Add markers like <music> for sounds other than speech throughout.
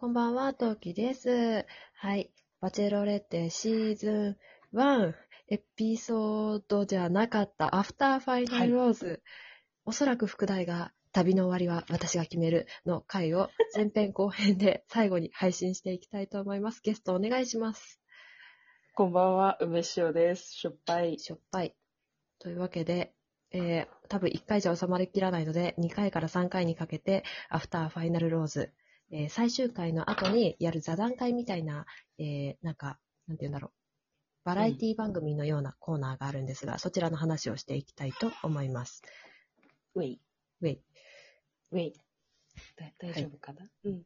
こんばんは、トウキです。はい。バチェロレッテシーズン1、エピソードじゃなかった、アフターファイナルローズ。おそらく副題が、旅の終わりは私が決めるの回を <laughs> 前編後編で最後に配信していきたいと思います。ゲストお願いします。こんばんは、梅塩です。しょっぱい。しょっぱい。というわけで、えー、多分1回じゃ収まりきらないので、2回から3回にかけて、アフターファイナルローズ、えー最終回の後にやる座談会みたいな、えーなんか、なんて言うんだろう。バラエティ番組のようなコーナーがあるんですが、そちらの話をしていきたいと思います。ウェイ。ウェイ。ウェイ。だ大丈夫かな、うん。は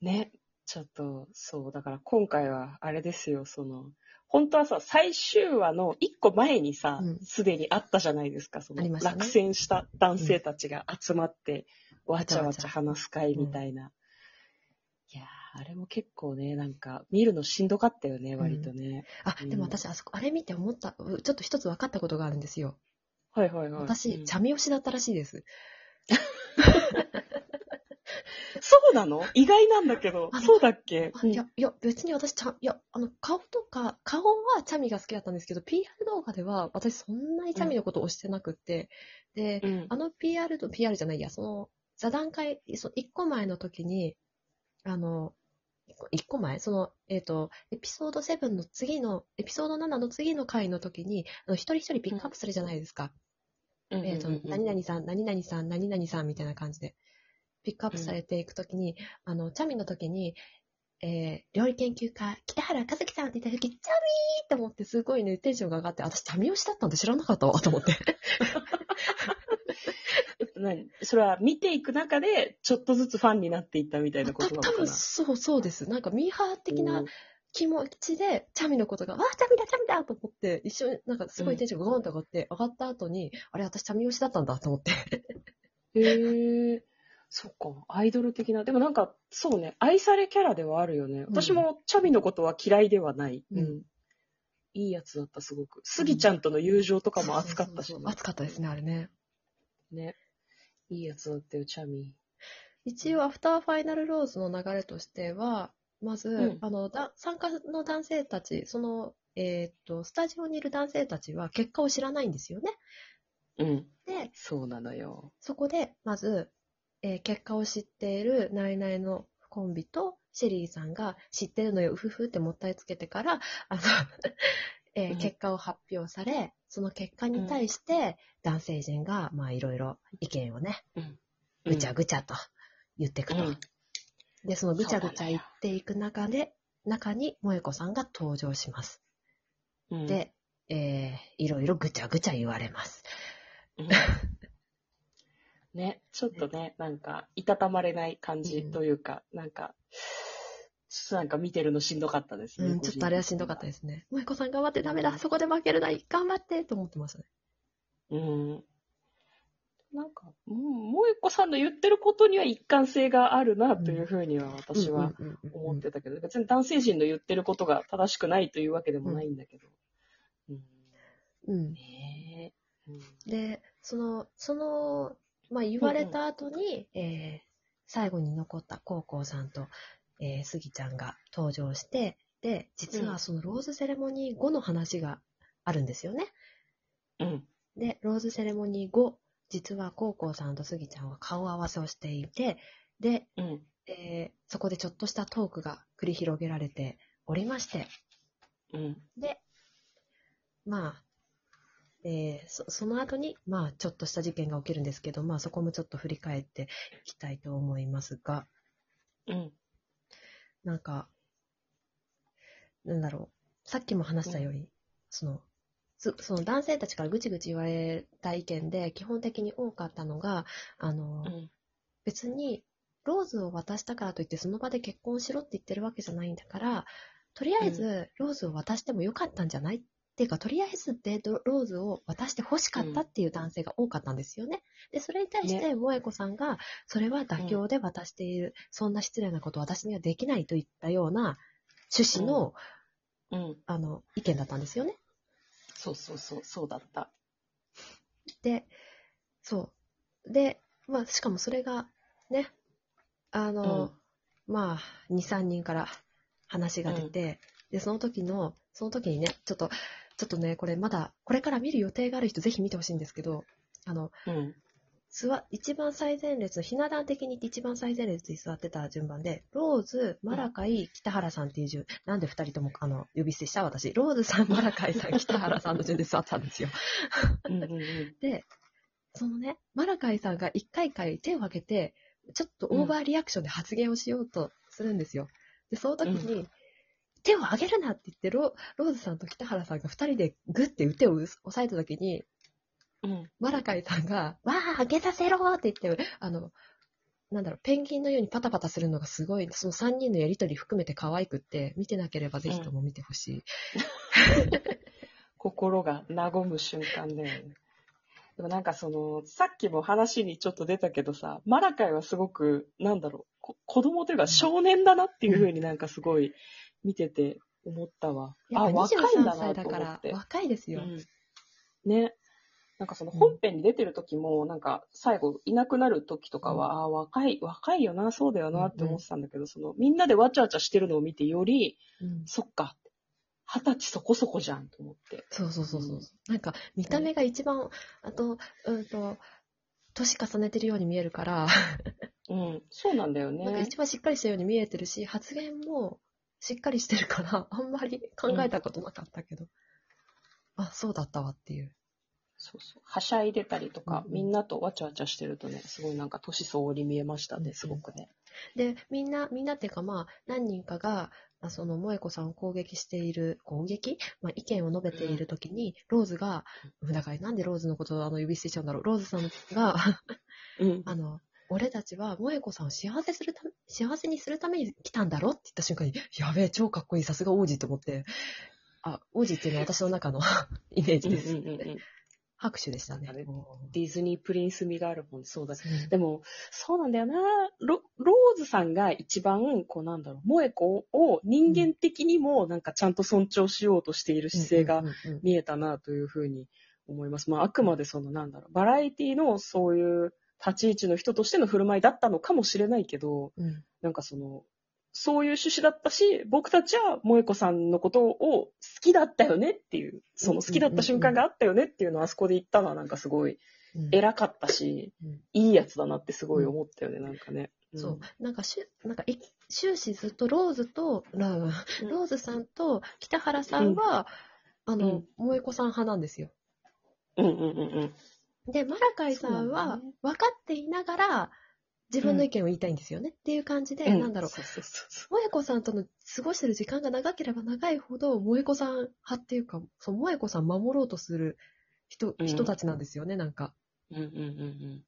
い。ね。ちょっと、そう、だから今回は、あれですよ、その、本当はさ、最終話の一個前にさうん、すで、にあったじゃないですか、その、ね落選した男性たちが集まって、わちゃわちゃ話す会みたいな。いやー、あれも結構ね、なんか、見るのしんどかったよね、割とね。あ、でも私、あそこ、あれ見て思った、うちょっと一つ分かったことがあるんですよ。はいはいはい。私、うんチャミ推しだったらしいです。そうなの？意外なんだけどそうだっけ？あいや、いや、別に私、ちゃん、いや、あの、顔とか、顔はチャミが好きだったんですけど、PR 動画では、私そんなにチャミのことを推してなくって、で、うん。あの PR と、PR じゃないや、その、座談会、その一個前の時に、あの、一個一個前？その、えっ、と、エピソード7の次の、エピソード7の次の回の時に、あの一人一人ピックアップするじゃないですか。うんえっ、と、何々さん、何々さん、何々さんみたいな感じで、ピックアップされていくときに、あの、チャミの時に、えー、料理研究家、北原和樹さんって言った時、チャミーって思ってすごいね、テンションが上がって、私、チャミ推しだったんで知らなかったわ、と思って。<laughs> 何？それは見ていく中で、ちょっとずつファンになっていったみたいなことなの多分かなそうそうです。なんかミーハー的なうん気持ちで、チャミのことが、わあ、チャミだ、チャミだと思って、一緒になんかすごいテンションがゴーンと上がって、上がった後に、あれ、私チャミ推しだったんだと思って。へえ。そっか、アイドル的な。でもなんか、そうね、愛されキャラではあるよね。私もチャミのことは嫌いではない。うんうん。いいやつだった、すごく。スギちゃんとの友情とかも熱かったしねそうそうそう。熱かったですね、あれね。ね。いいやつだったよ、チャミ。一応、アフターファイナルローズの流れとしては、まず、うんあのだ参加の男性たち、その、えーっと、スタジオにいる男性たちは結果を知らないんですよね。うん。で、そうなのよ。そこで、まず、えー結果を知っているナイナイのコンビと、シェリーさんが知ってるのよ、うふふってもったいつけてから、あの、えーうん。結果を発表され、その結果に対して、男性陣が、まあ、いろいろ意見をね、ぐちゃぐちゃと言っていくと。うん。で、そのぐちゃぐちゃ言っていく中で、中に萌子さんが登場します。うん、で、えー、いろいろぐちゃぐちゃ言われます。うん。ね、ちょっとね、なんか、いたたまれない感じというか、なんか、ちょっとなんか見てるのしんどかったですね。うん、ちょっとあれはしんどかったでですね。萌子さん頑張ってダメだ、そこで負けるない、頑張ってと思ってましたね。す。うん。なんか、もう、萌子さんの言ってることには一貫性があるな、というふうには私はうんうんうんうん思ってたけど、別に男性陣の言ってることが正しくないというわけでもないんだけど。うん。うん。うんで、その、その、まあ、言われた後に、えー最後に残ったコウコウさんと、えー、スギちゃんが登場して、で、実うんはそのローズセレモニー後の話があるんですよね。うん。で、ローズセレモニー後、実はコウコウさんとスギちゃんは顔合わせをしていて、で、うん。えーそこでちょっとしたトークが繰り広げられておりまして、うん。で、まあ、えーそその後に、まあ、ちょっとした事件が起きるんですけど、まあ、そこもちょっと振り返っていきたいと思いますが、うん。なんか、なんだろう、さっきも話したように、その、そその男性たちからぐちぐち言われた意見で、基本的に多かったのが、あの、うん。別に、ローズを渡したからといって、その場で結婚しろって言ってるわけじゃないんだから、とりあえず、ローズを渡してもよかったんじゃないっていうか、とりあえずでロローズを渡して欲しかったっていう男性が多かったんですよね。で、それに対して、萌子さんが、それは妥協で渡している、そんな失礼なこと私にはできないといったような趣旨の、うん。あの、意見だったんですよね。そうそうそう、そうだった。で、そう。で、まあ、しかもそれが、ね、あの、うんまあ、2、3人から話が出て、で、その時の、その時にね、ちょっと、ちょっとね、これまだ、これから見る予定がある人、ぜひ見てほしいんですけど、あの、うん。座、一番最前列の、ひな壇的に言って一番最前列に座ってた順番で、ローズ、マラカイ、北原さんっていう順、なんで二人とも、あの、呼び捨てした私。ローズさん、<laughs> マラカイさん、北原さんの順で座ってたんですよ。うんうんうん。<laughs> で、そのね、マラカイさんが一回一回手を挙げて、ちょっとオーバーリアクションで発言をしようとするんですよ。で、その時に、手を挙げるなって言ってロ、ローズさんと北原さんが二人でグッて手を押さえた時に、うん。マラカイさんが、わあ、上げさせろって言って、あの、なんだろう、ペンギンのようにパタパタするのがすごい、その3人のやりとり含めて可愛くって、見てなければぜひとも見てほしい。<laughs> 心が和む瞬間だよね。でもなんかその、さっきも話にちょっと出たけどさ、マラカイはすごく、なんだろう、こ子供というか少年だなっていうふうになんかすごい見てて思ったわ。あ、若いんだ23なと思って。若いですよ。うん、ね。なんかその本編に出てる時も、なんか最後いなくなる時とかは、ああ、若い、若いよな、そうだよなって思ってたんだけど、そのみんなでわちゃわちゃしてるのを見てより、うんそっか、二十歳そこそこじゃんと思って。そうそうそうそう。うんなんか、見た目が一番、あと、うんと、年重ねてるように見えるから、うん、そうなんだよなんかね。一番しっかりしたように見えてるし、発言もしっかりしてるから、あんまり考えたことなかったけど、あ、そうだったわっていう。そうそう。はしゃいでたりとか、うんみんなとわちゃわちゃしてるとね、すごいなんか年相応に見えましたね、うんすごくね。で、みんな、みんなっていうかまあ、何人かが、あその、萌子さんを攻撃している、攻撃？まあ、意見を述べているときに、ローズが、だからなんでローズのことをあの、呼び捨てしちゃうんだろう？ローズさんが、うん。あの、俺たちは萌子さんを幸せするため、幸せにするために来たんだろ？って言った瞬間に、やべえ、超かっこいい、さすが王子と思って、あ、王子っていうのは私の中の <laughs> イメージです。んうんうん拍手でしたねディズニープリンス味があるもん、そうだ。うんでも、そうなんだよな。ロローズさんが一番、こうなんだろう、萌子を人間的にもなんかちゃんと尊重しようとしている姿勢が見えたなというふうに思います。まあ、あくまでそのなんだろう、バラエティのそういう立ち位置の人としての振る舞いだったのかもしれないけど、うんなんかその、そういう趣旨だったし、僕たちは萌子さんのことを好きだったよねっていう、その好きだった瞬間があったよねっていうのをあそこで言ったのはなんかすごいうん偉かったし、うんいいやつだなってすごい思ったよね、なんかね。そう。なんかしゅ、なんかい、終始ずっとローズと、ローズさんと北原さんは、あの、萌子さん派なんですよ。うんうんうんうん。で、マラカイさんは分かっていながら、自分の意見を言いたいんですよね、っていう感じで、うんなんだろう、萌子さんとの過ごしてる時間が長ければ長いほど、萌子さん派っていうか、そう、萌子さん守ろうとする人、うん人たちなんですよね、なんか。う。うんうんうんうん。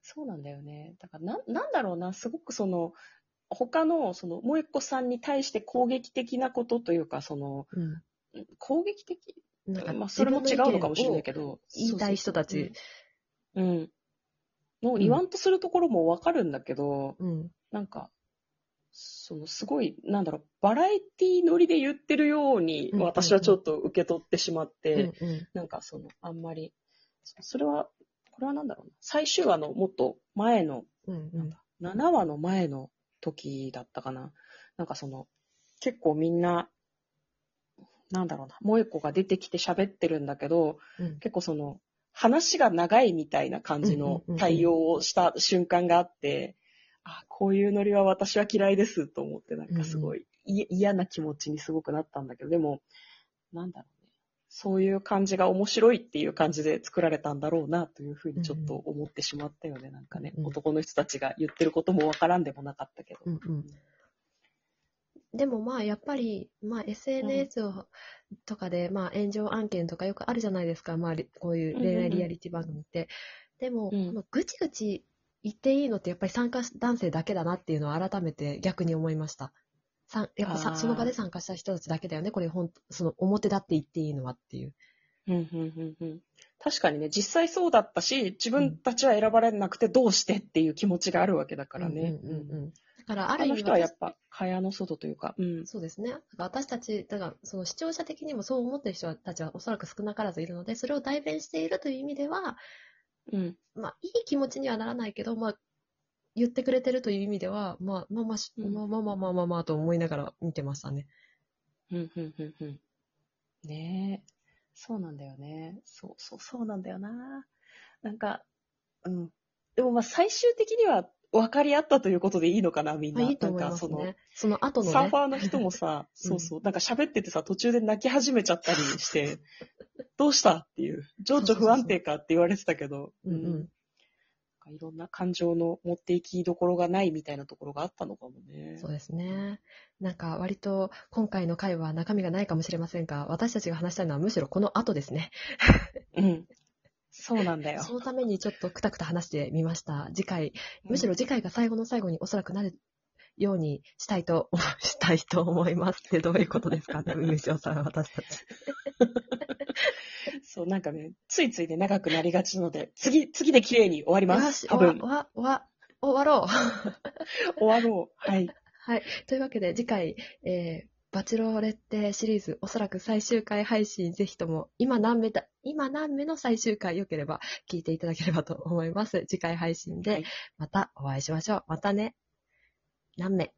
そうなんだよね。だからな、なんだろうな、すごくその、他の、その、萌子さんに対して攻撃的なことというか、その、うん。攻撃的なんか、まあ、それも違うのかもしれないけど。言いたい人たち。うん。うん。の言わんとするところもわかるんだけど、うん。なんか、そのすごい、なんだろう、バラエティノリで言ってるようにうんうんうん。私はちょっと受け取ってしまって、うんうん。なんかその、あんまり、そそれは、これはなんだろうな、最終話のもっと前の、うんなんだ、7話の前の時だったかな。なんかその、結構みんな、なんだろうな、萌子が出てきて喋ってるんだけど、うん。結構その、話が長いみたいな感じの対応をした瞬間があって、あ、こういうノリは私は嫌いですと思って、なんかすごい、い嫌な気持ちにすごくなったんだけど、でも、なんだろうね。そういう感じが面白いっていう感じで作られたんだろうなというふうにちょっと思ってしまったよね。なんかね、うん男の人たちが言ってることもわからんでもなかったけど。うんうんでもまあやっぱり、まあ、SNS をとかで、まあ、炎上案件とかよくあるじゃないですか、まあ、りこういう恋愛リアリティ番組って。でも、うんまあぐちぐち言っていいのってやっぱり参加男性だけだなっていうのを改めて逆に思いました。さんやっぱさその場で参加した人たちだけだよね、これほんその表だって言っていいのはっていう。うんうんうんうん確かにね、実際そうだったし、自分たちは選ばれなくてどうしてっていう気持ちがあるわけだからね。うんうんうんうんだからある意味私人はやっぱ、蚊帳の外というか、うん。そうですね。だから私たち、だからその視聴者的にもそう思ってる人たちはおそらく少なからずいるので、それを代弁しているという意味では、うん。まあ、いい気持ちにはならないけど、まあ、言ってくれてるという意味では、まあ、まあまあし、うんまあまあまあまあまあまあと思いながら見てましたね。うん、うん、うん、うん。ねえ。そうなんだよね。そうそう、そうなんだよな。なんか、うん。でもまあ最終的には分かり合ったということでいいのかな、みんな。まあいいと思いなんかその。その後のね。サーファーの人もさ、うんそうそう、なんか喋っててさ、途中で泣き始めちゃったりして、<laughs> どうしたっていう、情緒不安定かって言われてたけど、うんうん。なんかいろんな感情の持っていきどころがないみたいなところがあったのかもね。そうですね。なんか割と今回の回は中身がないかもしれませんが、私たちが話したいのはむしろこの後ですね。うん。そうなんだよ。そのためにちょっとくたくた話してみました。次回、むしろ次回が最後の最後におそらくなるようにしたいと、したいと思いますってどういうことですか？ね、梅塩さん、私たち。<laughs> そう、なんかね、ついついね、長くなりがちなので、次、次で綺麗に終わります。多分。終わ、終わ、終わろう。<laughs> 終わろう。はい。<laughs> はい。というわけで、次回、えー、バチロレッテシリーズ、おそらく最終回配信、ぜひとも、今何目だ、今何目の最終回良ければ聞いていただければと思います。次回配信ではい、またお会いしましょう。またね。何目？